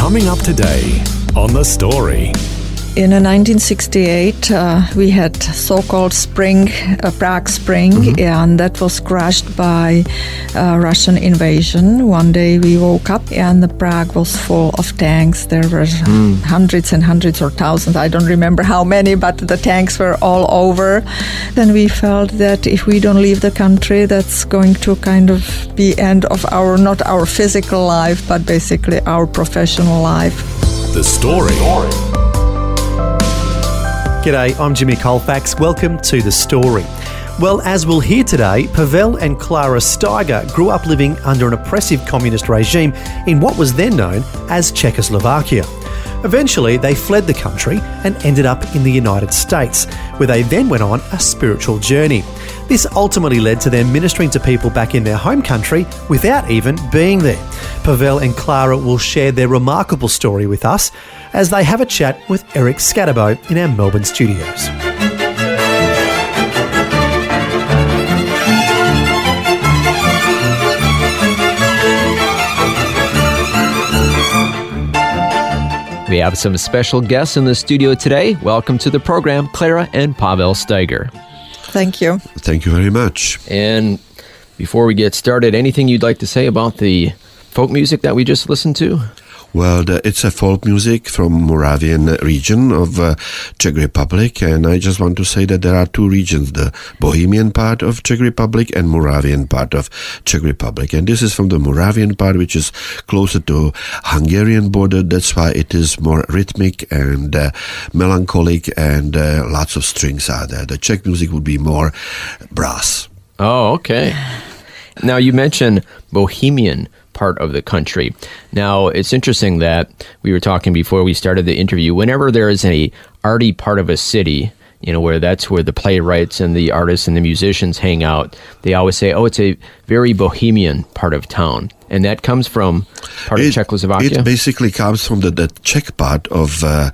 Coming up today on The Story. In 1968, uh, we had so-called spring, uh, Prague Spring, mm-hmm. and that was crushed by uh, Russian invasion. One day we woke up and the Prague was full of tanks. There were mm. hundreds and hundreds or thousands. I don't remember how many, but the tanks were all over. Then we felt that if we don't leave the country, that's going to kind of be end of our not our physical life, but basically our professional life. The story. The story. G'day, I'm Jimmy Colfax. Welcome to The Story. Well, as we'll hear today, Pavel and Klara Steiger grew up living under an oppressive communist regime in what was then known as Czechoslovakia. Eventually, they fled the country and ended up in the United States, where they then went on a spiritual journey. This ultimately led to them ministering to people back in their home country without even being there. Pavel and Klara will share their remarkable story with us as they have a chat with Eric Scatterbo in our Melbourne studios. We have some special guests in the studio today. Welcome to the program, Klara and Pavel Steiger. Thank you. Thank you very much. And before we get started, anything you'd like to say about the folk music that we just listened to? Well, the, it's a folk music from Moravian region of uh, Czech Republic, and I just want to say that there are two regions: the Bohemian part of Czech Republic and Moravian part of Czech Republic. And this is from the Moravian part, which is closer to Hungarian border. That's why it is more rhythmic and uh, melancholic, and uh, lots of strings are there. The Czech music would be more brass. Oh, okay. Now you mentioned Bohemian part of the country. Now, it's interesting that we were talking before we started the interview. Whenever there is a arty part of a city, you know, where that's where the playwrights and the artists and the musicians hang out, they always say, oh, it's a very bohemian part of town and that comes from part it, of Czechoslovakia. It basically comes from the, the Czech part of uh,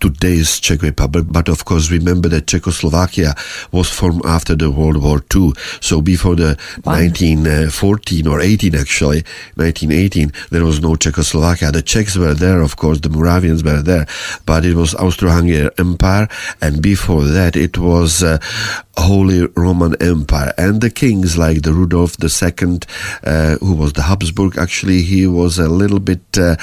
today's Czech Republic. But of course, remember that Czechoslovakia was formed after the World War II. So before the wow. 1914 or 18, actually 1918, there was no Czechoslovakia. The Czechs were there, of course. The Moravians were there, but it was Austro-Hungarian Empire, and before that, it was uh, Holy Roman Empire. And the kings like the Rudolf II, uh, who was the Habsburg, actually, he was a little bit, uh,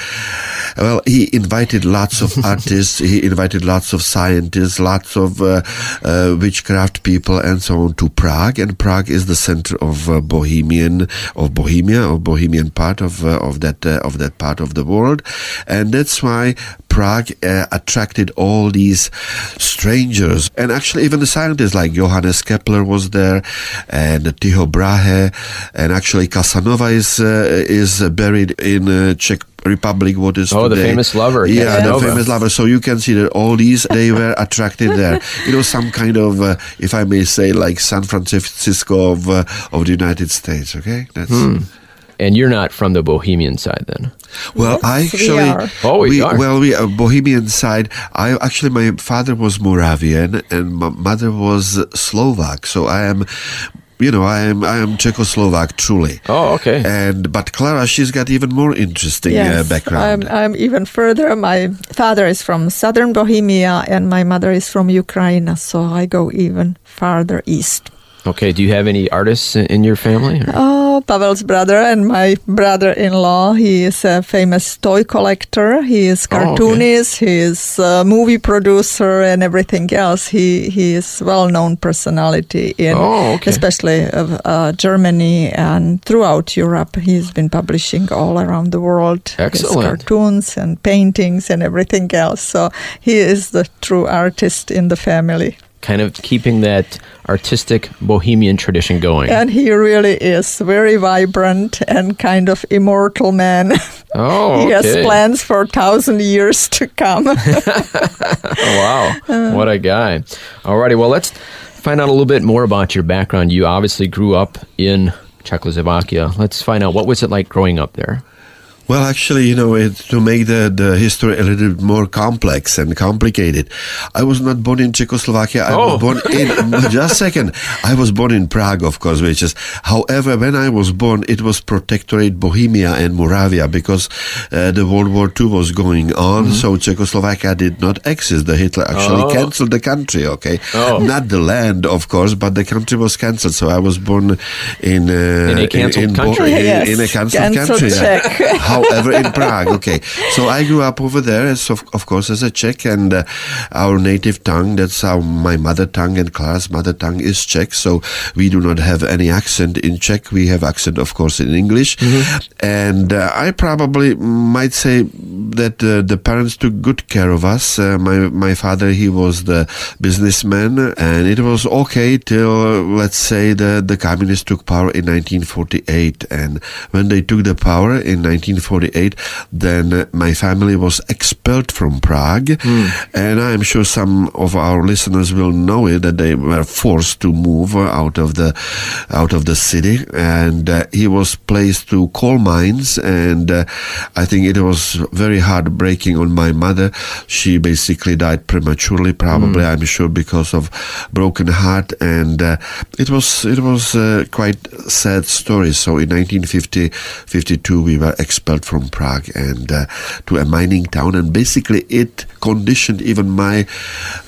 well, he invited lots of artists, he invited lots of scientists, lots of uh, uh, witchcraft people, and so on to Prague. And Prague is the center of uh, Bohemian, of Bohemia, of Bohemian part of, uh, of that, of that part of the world. And that's why Prague attracted all these strangers. And actually, even the scientists like Johannes Kepler was there, and Tycho Brahe, and actually Casanova is uh, is buried in uh, Czech Republic, what is oh today. the famous lover, yeah, the famous lover. So you can see that all these they were attracted there. It was some kind of, uh, if I may say, like San Francisco of uh, of the United States. Okay, that's. Hmm. And you're not from the Bohemian side then? Well, yes, I actually, we oh, we, we are. well, we are Bohemian side. I actually, my father was Moravian and my mother was Slovak. So I am you know, I am I am Czechoslovak truly. Oh, okay. And but Klara, she's got even more interesting uh, yes, uh, background. I'm, I'm even further. My father is from southern Bohemia, and my mother is from Ukraine. So I go even farther east. Okay. Do you have any artists in your family? Or? Pavel's brother and my brother-in-law. He is a famous toy collector. He is cartoonist. Oh, okay. He is a movie producer and everything else. He he is well-known personality in, oh, okay. especially of uh, Germany and throughout Europe. He's been publishing all around the world. Excellent. cartoons and paintings and everything else. So he is the true artist in the family. Kind of keeping that artistic bohemian tradition going. And he really is very vibrant and kind of immortal man. Oh, he has plans for a thousand years to come. Oh, wow. Uh. what a guy. Alrighty, well, let's find out a little bit more about your background. You obviously grew up in Czechoslovakia. Let's find out what was it like growing up there? Well, actually, you know, it, to make the, the history a little bit more complex and complicated, I was not born in Czechoslovakia. I Oh. was born in, just a second, I was born in Prague, of course, which is, however, when I was born, it was Protectorate Bohemia and Moravia because uh, the World War II was going on, so Czechoslovakia did not exist. The Hitler actually Oh. cancelled the country, okay? Oh. Not the land, of course, but the country was cancelled. So I was born in, uh, In a cancelled Bo- country. in, Yes, in a cancelled cancelled country. yeah. However, in Prague, okay. So I grew up over there, as of, of course, as a Czech, and uh, our native tongue, that's our my mother tongue, and Klara's mother tongue is Czech. So we do not have any accent in Czech. We have accent, of course, in English. And uh, I probably might say that uh, the parents took good care of us. Uh, my my father, he was the businessman, and it was okay till let's say the the communists took power in 1948. And when they took the power in 1948, then uh, my family was expelled from Prague, and I'm sure some of our listeners will know it that they were forced to move uh, out of the out of the city, and uh, he was placed to coal mines, and uh, I think it was very heartbreaking on my mother. She basically died prematurely, probably I'm sure because of broken heart, and uh, it was it was uh, quite sad story. So in 1950, 52, we were expelled from Prague and uh, to a mining town, and basically it conditioned even my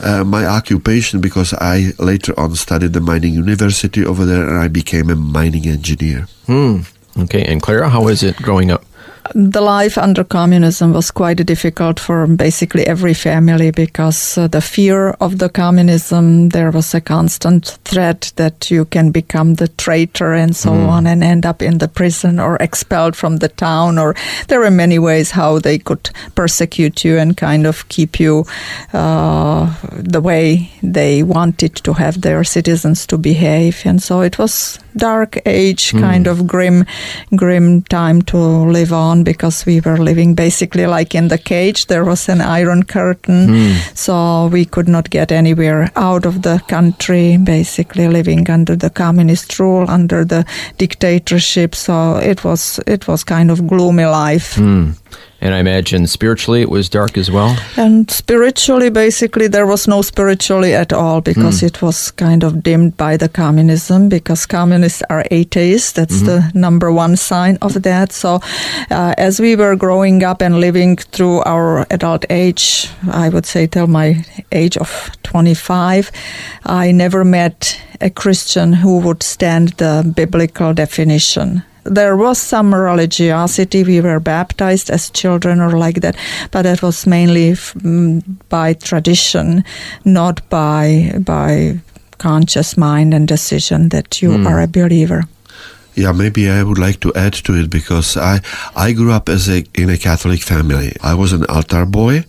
uh, my occupation because I later on studied the mining university over there, and I became a mining engineer. Hmm. Okay, and Klara, how was it growing up? The life under communism was quite difficult for basically every family because uh, the fear of the communism there was a constant threat that you can become the traitor and so on and end up in the prison or expelled from the town or there were many ways how they could persecute you and kind of keep you uh, the way they wanted to have their citizens to behave. And so it was dark age kind of grim grim time to live on because we were living basically like in the cage. There was an iron curtain so we could not get anywhere out of the country basically living under the communist rule under the dictatorship. So it was it was kind of gloomy life. Hmm. And I imagine spiritually it was dark as well. and spiritually, basically, there was no spiritually at all because it was kind of dimmed by the communism. Because communists are atheists, that's the number one sign of that. So, uh, as we were growing up and living through our adult age, I would say till my age of 25, I never met a Christian who would stand the biblical definition there was some religiosity. We were baptized as children or like that, but it was mainly f- mm, by tradition, not by by conscious mind and decision that you are a believer. Yeah, maybe I would like to add to it because I I grew up as a in a Catholic family. I was an altar boy,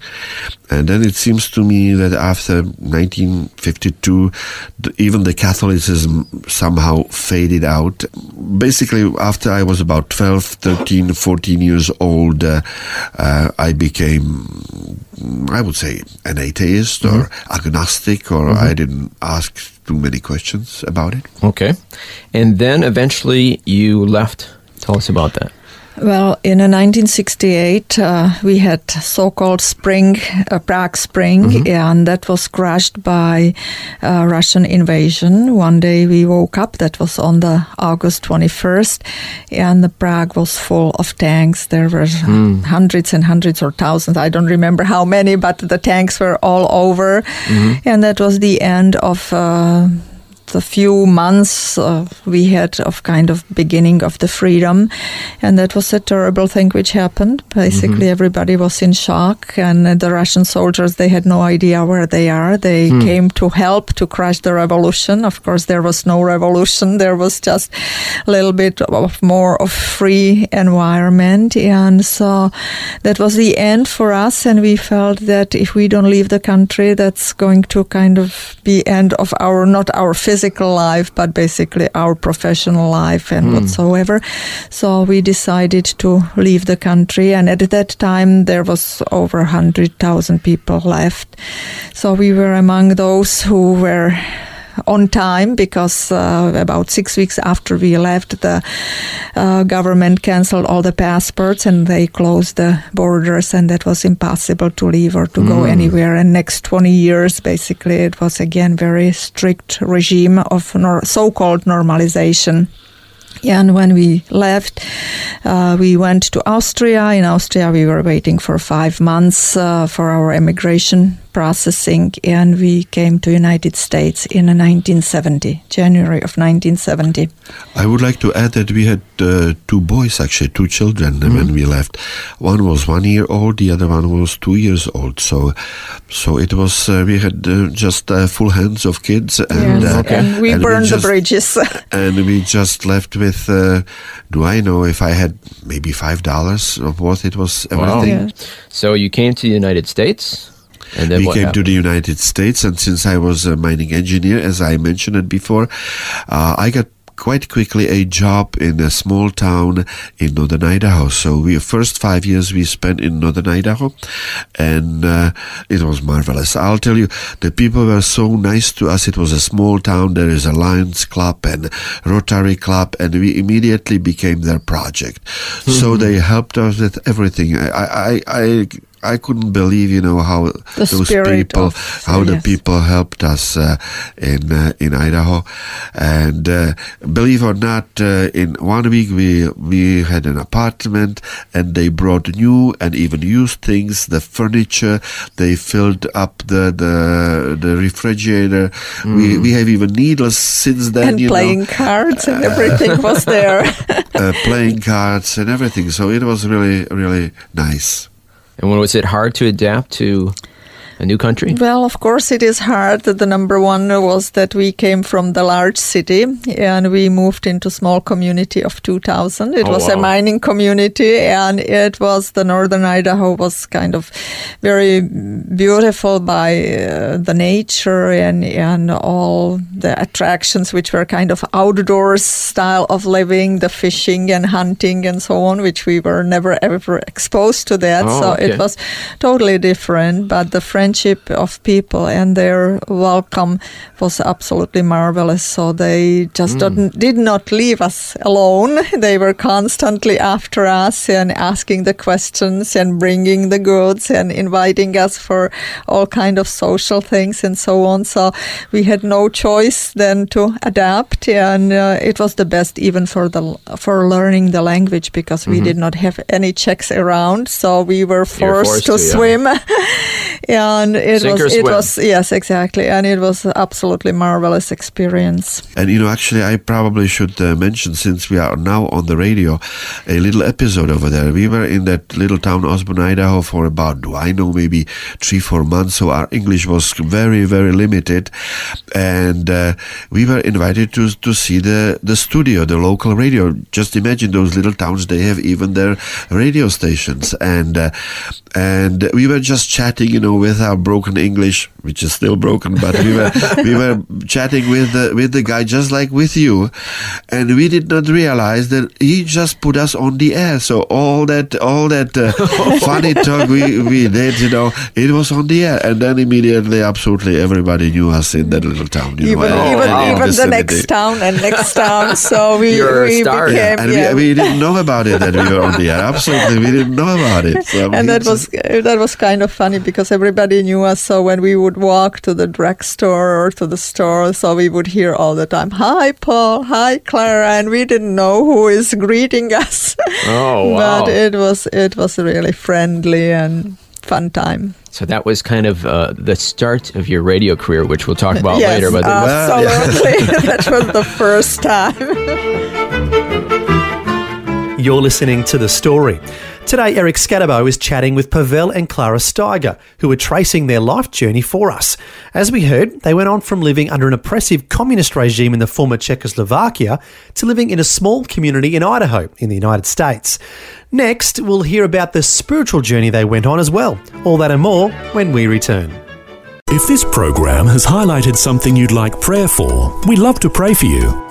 and then it seems to me that after 1952, the, even the Catholicism somehow faded out. Basically, after I was about 12, 13, 14 years old, uh, uh, I became, I would say, an atheist or agnostic, or I didn't ask too many questions about it. Okay. And then eventually you left. Tell us about that. Well, in uh, 1968, uh, we had so-called spring, uh, Prague Spring, and that was crushed by uh, Russian invasion. One day we woke up, that was on the August 21st, and the Prague was full of tanks. There were hundreds and hundreds or thousands, I don't remember how many, but the tanks were all over. And that was the end of uh, a few months uh, we had of kind of beginning of the freedom, and that was a terrible thing which happened. Basically, everybody was in shock, and the Russian soldiers they had no idea where they are. They came to help to crush the revolution. Of course, there was no revolution. There was just a little bit of more of free environment, and so that was the end for us. And we felt that if we don't leave the country, that's going to kind of be end of our not our physical life, but basically our professional life and hmm. whatsoever. So we decided to leave the country, and at that time there was over hundred thousand people left. So we were among those who were on time because uh, about six weeks after we left, the uh, government canceled all the passports and they closed the borders, and that was impossible to leave or to go anywhere. And next 20 years, basically, it was again very strict regime of nor- so-called normalization. And when we left, uh, we went to Austria. In Austria, we were waiting for five months uh, for our immigration processing, and we came to United States in 1970, January of 1970. I would like to add that we had uh, two boys, actually, two children when we left. One was one year old, the other one was two years old. So, so it was uh, we had uh, just uh, full hands of kids, and Yes, uh, and we and burned just- the bridges. and we just left with. Uh, do I know if I had maybe five dollars of what it was everything? Yeah. So you came to the United States, and we came happened? to the United States, and since I was a mining engineer, as I mentioned it before, uh, I got quite quickly a job in a small town in northern Idaho. So we first five years we spent in northern Idaho, and uh, it was marvelous. I'll tell you, the people were so nice to us. It was a small town. There is a Lions Club and Rotary Club, and we immediately became their project. So they helped us with everything. I, I, I, I couldn't believe, you know, how The those people, of- how the people helped us uh, in uh, in Idaho, and uh, believe or not, uh, in one week we we had an apartment, and they brought new and even used things, the furniture. They filled up the the the refrigerator. We we have even needles since then. and you playing know, cards and everything was there. uh, playing cards and everything. So it was really really nice. And when was it hard to adapt to a new country? Well, of course, it is hard. The number one was that we came from the large city and we moved into small community of 2,000. It Oh, was a mining community and it was the northern Idaho was kind of very beautiful by uh, the nature and, and all the attractions which were kind of outdoors style of living, the fishing and hunting and so on, which we were never ever exposed to that. Oh, so okay. it was totally different, but the friendship of people and their welcome was absolutely marvelous. So they just didn't, did not leave us alone. They were constantly after us and asking the questions and bringing the goods and inviting us for all kind of social things and so on. So we had no choice then to adapt, and uh, it was the best even for the for learning the language because we did not have any Czechs around, so we were Mm-hmm. Forced, forced to, to, swim. and it Sink was it was yes exactly, and it was absolutely marvelous experience. And you know, actually, I probably should uh, mention since we are now on the radio, a little episode over there. We were in that little town, Osburn, Idaho, for about, do I know, maybe three, four months. So our English was very, very limited, and uh, we were invited to to see the the studio, the local radio. Just imagine those little towns; they have even their radio stations, and uh, and we were just chatting, you know, with our broken English, which is still broken, but we were we were chatting with the with the guy just like with you, and we did not realize that he just put us on the air. So all that all that uh, funny talk we we did, you know, it was on the air, and then immediately, absolutely everybody knew us in that little town. You even know, even in- in even the vicinity. next town and next town. So we You're we star now. became And yeah. we, we didn't know about it that we were on the air. Absolutely, we didn't know about it. So and that was that was kind of funny because everybody knew us. So when we would walk to the drugstore or to the store, so we would hear all the time, "Hi, Paul. Hi, Klara," and we didn't know who is greeting us. Oh, wow. but it was it was really friendly and fun time. So that was kind of uh, the start of your radio career, which we'll talk about yes, later. But absolutely, that was the first time. You're listening to The Story. Today, Eric Scatterbo is chatting with Pavel and Klara Steiger, who are tracing their life journey for us. As we heard, they went on from living under an oppressive communist regime in the former Czechoslovakia to living in a small community in Idaho, in the United States. Next, we'll hear about the spiritual journey they went on as well. All that and more when we return. If this program has highlighted something you'd like prayer for, we'd love to pray for you.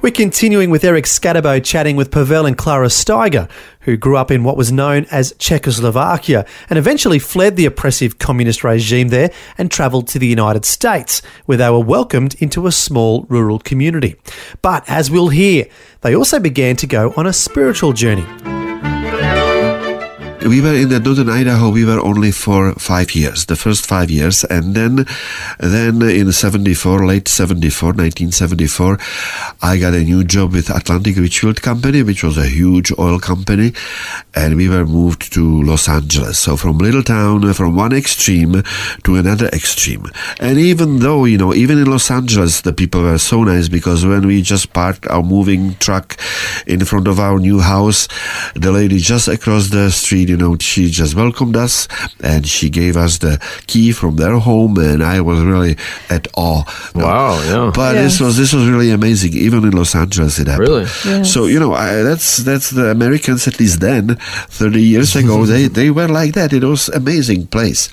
We're continuing with Eric Scatterbo chatting with Pavel and Klara Steiger, who grew up in what was known as Czechoslovakia and eventually fled the oppressive communist regime there and travelled to the United States, where they were welcomed into a small rural community. But as we'll hear, they also began to go on a spiritual journey. We were in the northern Idaho. We were only for five years, the first five years, and then, then in '74, late '74, 1974, I got a new job with Atlantic Richfield Company, which was a huge oil company, and we were moved to Los Angeles. So from little town, from one extreme to another extreme. And even though you know, even in Los Angeles, the people were so nice because when we just parked our moving truck in front of our new house, the lady just across the street, you know, she just welcomed us and she gave us the key from their home, and I was really at awe. Wow, yeah. But Yes. this was this was really amazing. Even in Los Angeles, it happened. Really? So you know, I, that's that's the Americans at least then, thirty years ago. they they were like that. It was amazing place.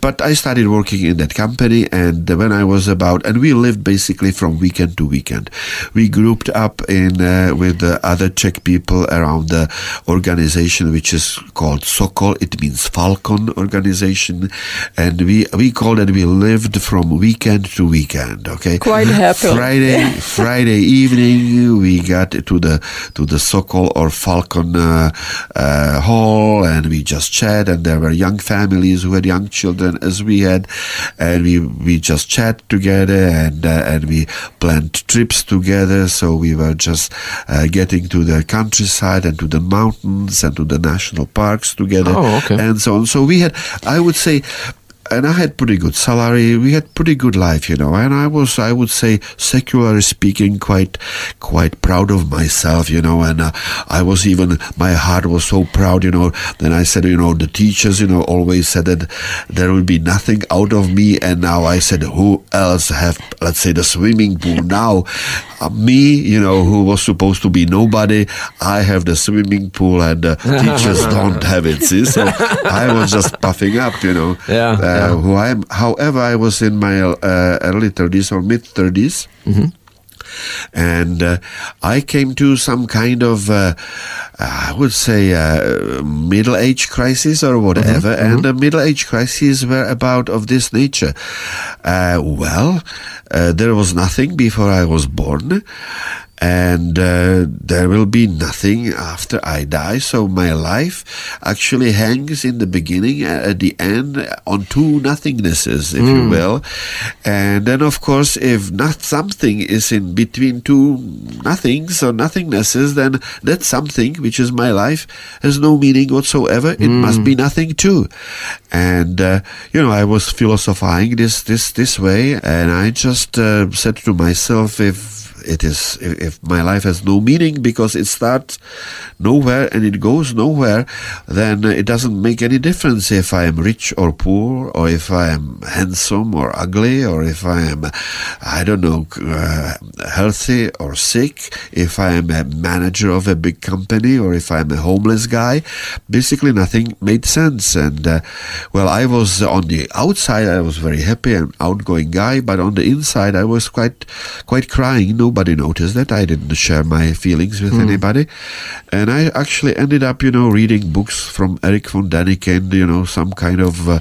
But I started working in that company, and when I was about, and we lived basically from weekend to weekend. We grouped up in uh, with the other Czech people around the organization, which is called Sokol. It means Falcon organization, and we we called it. We lived from weekend to weekend. Okay, Quite happy. Friday Friday evening we got to the to the Sokol or Falcon uh, uh, hall and we just chat and there were young families who had young children as we had and we we just chat together and uh, and we planned trips together so we were just uh, getting to the countryside and to the mountains and to the national parks together Oh, okay. and so on so we had I would say and I had pretty good salary. We had pretty good life, you know. And I was, I would say, secularly speaking, quite, quite proud of myself, you know. And uh, I was even, my heart was so proud, you know. Then I said, you know, the teachers, you know, always said that there will be nothing out of me. And now I said, who else have, let's say, the swimming pool now? Uh, me, you know, who was supposed to be nobody, I have the swimming pool, and the teachers don't have it. See, so I was just puffing up, you know Yeah, uh, yeah. who I am. However, I was in my uh, early 30s or mid 30s. And uh, I came to some kind of, uh, I would say, uh, middle age crisis or whatever. And the middle age crises were about of this nature. Uh, well, uh, there was nothing before I was born and uh, there will be nothing after I die. So my life actually hangs in the beginning, uh, at the end, on two nothingnesses, if you will. And then, of course, if not something is in between two nothings or nothingnesses, then that something, which is my life, has no meaning whatsoever. It must be nothing too. And uh, you know, I was philosophizing this this this way, and I just uh, said to myself, if it is if, my life has no meaning because it starts nowhere and it goes nowhere then it doesn't make any difference if i am rich or poor or if i am handsome or ugly or if i am i don't know uh, healthy or sick if i am a manager of a big company or if i'm a homeless guy. Basically nothing made sense. And uh, well i was on the outside i was very happy and outgoing guy but on the inside i was quite quite crying nobody noticed that. I didn't share my feelings with anybody. And I actually ended up, you know, reading books from Eric von Däniken, you know, some kind of uh,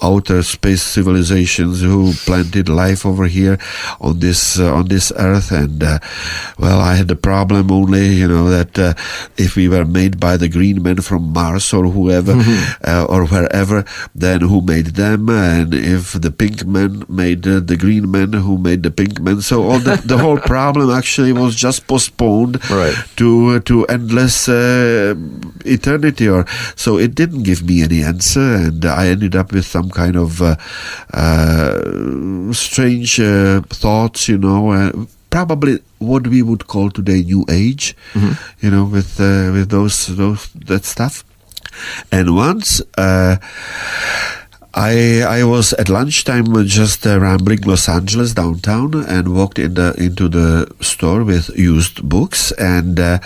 outer space civilizations who planted life over here on this uh, on this earth. And uh, well, I had the problem only, you know, that uh, if we were made by the green men from Mars or whoever uh, or wherever, then who made them? And if the pink men made uh, the green men, who made the pink men? So all the, the whole problem actually was just postponed Right. to to endless uh, eternity or so it didn't give me any answer and i ended up with some kind of uh, uh, strange uh, thoughts you know uh, probably what we would call today new age you know with uh, with those those that stuff and once uh, I I was at lunchtime just uh, rambling Los Angeles downtown and walked in the into the store with used books and uh,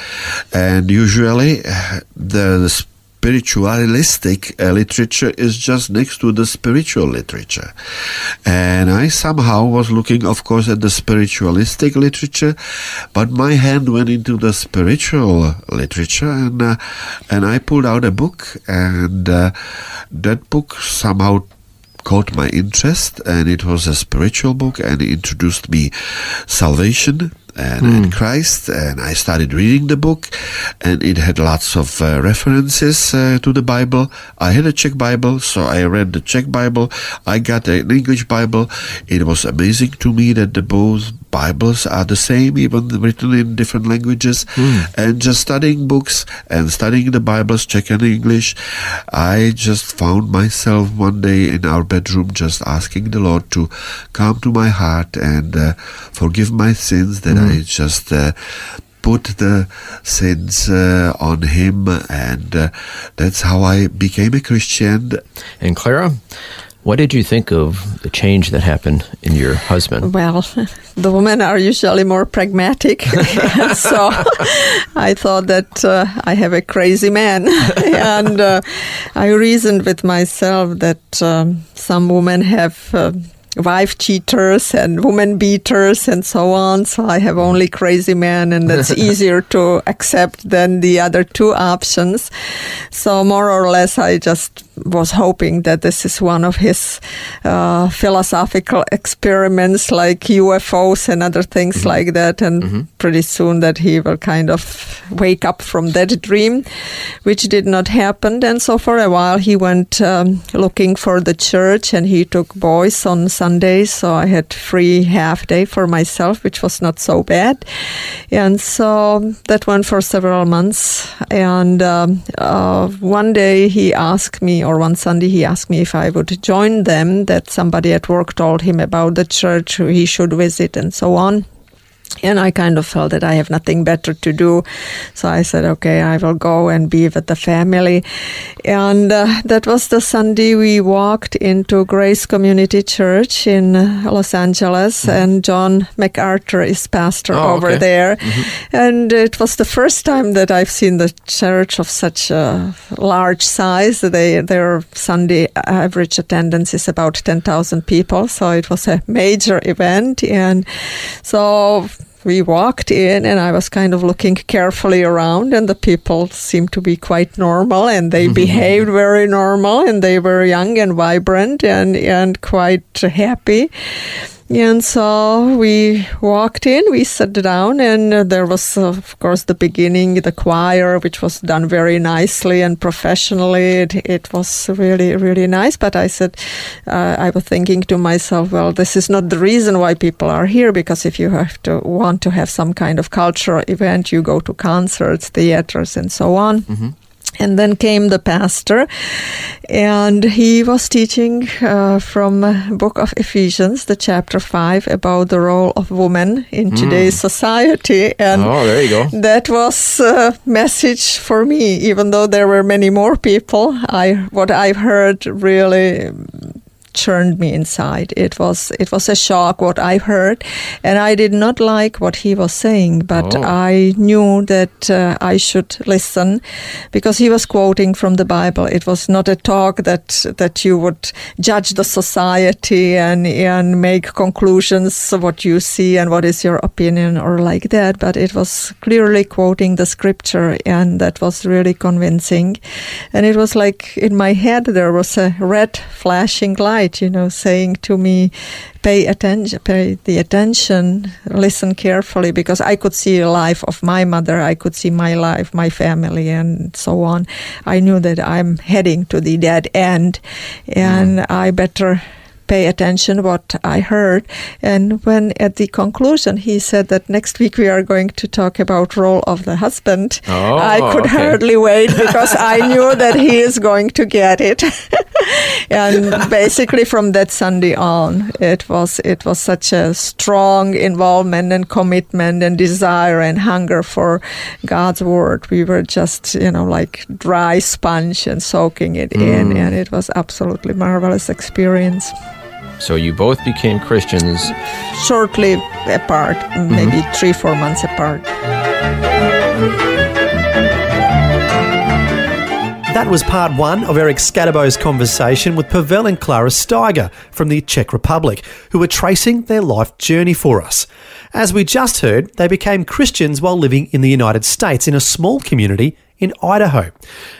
and usually uh, the, the spiritualistic uh, literature is just next to the spiritual literature. And I somehow was looking of course at the spiritualistic literature but my hand went into the spiritual literature and uh, and I pulled out a book and uh, that book somehow caught my interest and it was a spiritual book and it introduced me salvation and, and Christ and I started reading the book and it had lots of uh, references uh, to the Bible. I had a Czech Bible so I read the Czech Bible. I got an English Bible. It was amazing to me that the both Bibles are the same even written in different languages. And just studying books and studying the Bibles Czech and English I just found myself one day in our bedroom just asking the Lord to come to my heart and uh, forgive my sins that I just uh, put the sins uh, on him. And uh, that's how I became a Christian. And Klara, what did you think of the change that happened in your husband? Well, the women are usually more pragmatic. so I thought that uh, I have a crazy man. and uh, I reasoned with myself that um, some women have. Uh, Wife cheaters and woman beaters and so on. So I have only crazy men, and that's easier to accept than the other two options. So more or less, I just was hoping that this is one of his uh, philosophical experiments like UFOs and other things like that. And pretty soon that he will kind of wake up from that dream, which did not happen. And so for a while he went um, looking for the church and he took boys on Sundays. So I had free half day for myself, which was not so bad. And so that went for several months. And um, uh, one day he asked me, or one Sunday he asked me if I would join them, that somebody at work told him about the church he should visit and so on. And I kind of felt that I have nothing better to do. So I said, okay, I will go and be with the family. And uh, that was the Sunday we walked into Grace Community Church in Los Angeles. And John MacArthur is pastor Oh, over okay. there. And it was the first time that I've seen the church of such a large size. They, their Sunday average attendance is about 10,000 people. So it was a major event. And so we walked in and I was kind of looking carefully around and the people seemed to be quite normal and they behaved very normal and they were young and vibrant and, and quite happy. And so we walked in, we sat down, and there was, of course, the beginning, the choir, which was done very nicely and professionally. It, it was really, really nice. But I said, uh, I was thinking to myself, well, this is not the reason why people are here, because if you have to want to have some kind of cultural event, you go to concerts, theaters, and so on. And then came the pastor, and he was teaching uh, from book of Ephesians, the chapter five, about the role of women in today's society. And Oh, there you go. that was a message for me, even though there were many more people. I what I've heard really churned me inside. It was it was a shock what I heard, and I did not like what he was saying. But Oh. I knew that uh, I should listen because he was quoting from the Bible. It was not a talk that that you would judge the society and and make conclusions of what you see and what is your opinion or like that. But it was clearly quoting the scripture, and that was really convincing. And it was like in my head there was a red flashing light, you know, saying to me, pay attention, pay the attention, listen carefully, because I could see the life of my mother, I could see my life, my family, and so on. I knew that I'm heading to the dead end, and mm. I better pay attention what I heard. And when at the conclusion he said that next week we are going to talk about role of the husband, Oh, I could okay. hardly wait because I knew that he is going to get it. and basically from that Sunday on, it was it was such a strong involvement and commitment and desire and hunger for God's word. We were just you know like dry sponge and soaking it in, mm. and it was absolutely marvelous experience. So you both became Christians. Shortly apart, maybe mm-hmm. three four months apart. That was part one of Eric Scadabo's conversation with Pavel and Klara Steiger from the Czech Republic, who were tracing their life journey for us. As we just heard, they became Christians while living in the United States in a small community in Idaho.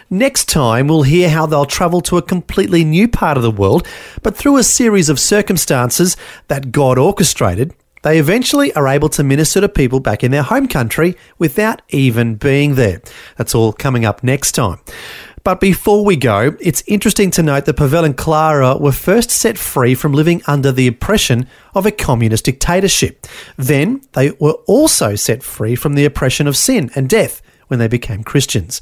Next time, we'll hear how they'll travel to a completely new part of the world, but through a series of circumstances that God orchestrated, they eventually are able to minister to people back in their home country without even being there. That's all coming up next time. But before we go, it's interesting to note that Pavel and Klara were first set free from living under the oppression of a communist dictatorship. Then they were also set free from the oppression of sin and death when they became Christians.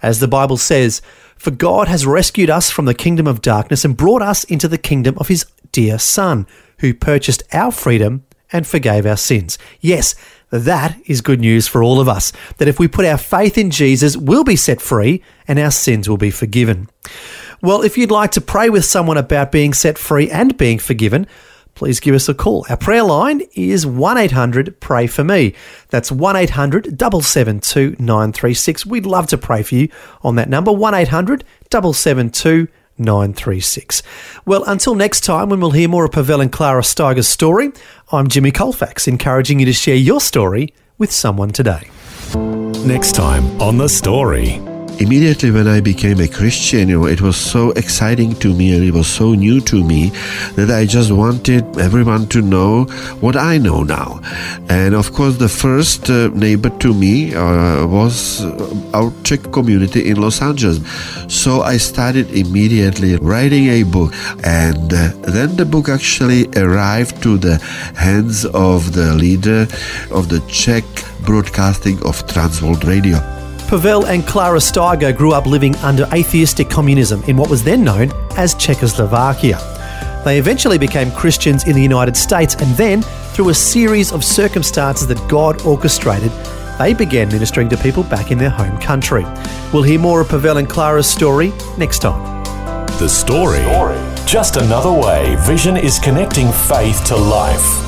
As the Bible says, For God has rescued us from the kingdom of darkness and brought us into the kingdom of his dear Son, who purchased our freedom and forgave our sins. Yes, that is good news for all of us. That if we put our faith in Jesus, we'll be set free and our sins will be forgiven. Well, if you'd like to pray with someone about being set free and being forgiven, please give us a call. Our prayer line is 1 800 Pray For Me. That's 1 800 772 936. We'd love to pray for you on that number 1 800 772 936. Well, until next time when we'll hear more of Pavel and Klara Steiger's story, I'm Jimmy Colfax, encouraging you to share your story with someone today. Next time on The Story. Immediately when I became a Christian, you know, it was so exciting to me and it was so new to me that I just wanted everyone to know what I know now. And of course, the first uh, neighbor to me uh, was uh, our Czech community in Los Angeles. So I started immediately writing a book, and uh, then the book actually arrived to the hands of the leader of the Czech broadcasting of Transworld Radio. Pavel and Klara Steiger grew up living under atheistic communism in what was then known as Czechoslovakia. They eventually became Christians in the United States and then, through a series of circumstances that God orchestrated, they began ministering to people back in their home country. We'll hear more of Pavel and Klara's story next time. The Story. Just another way Vision is connecting faith to life.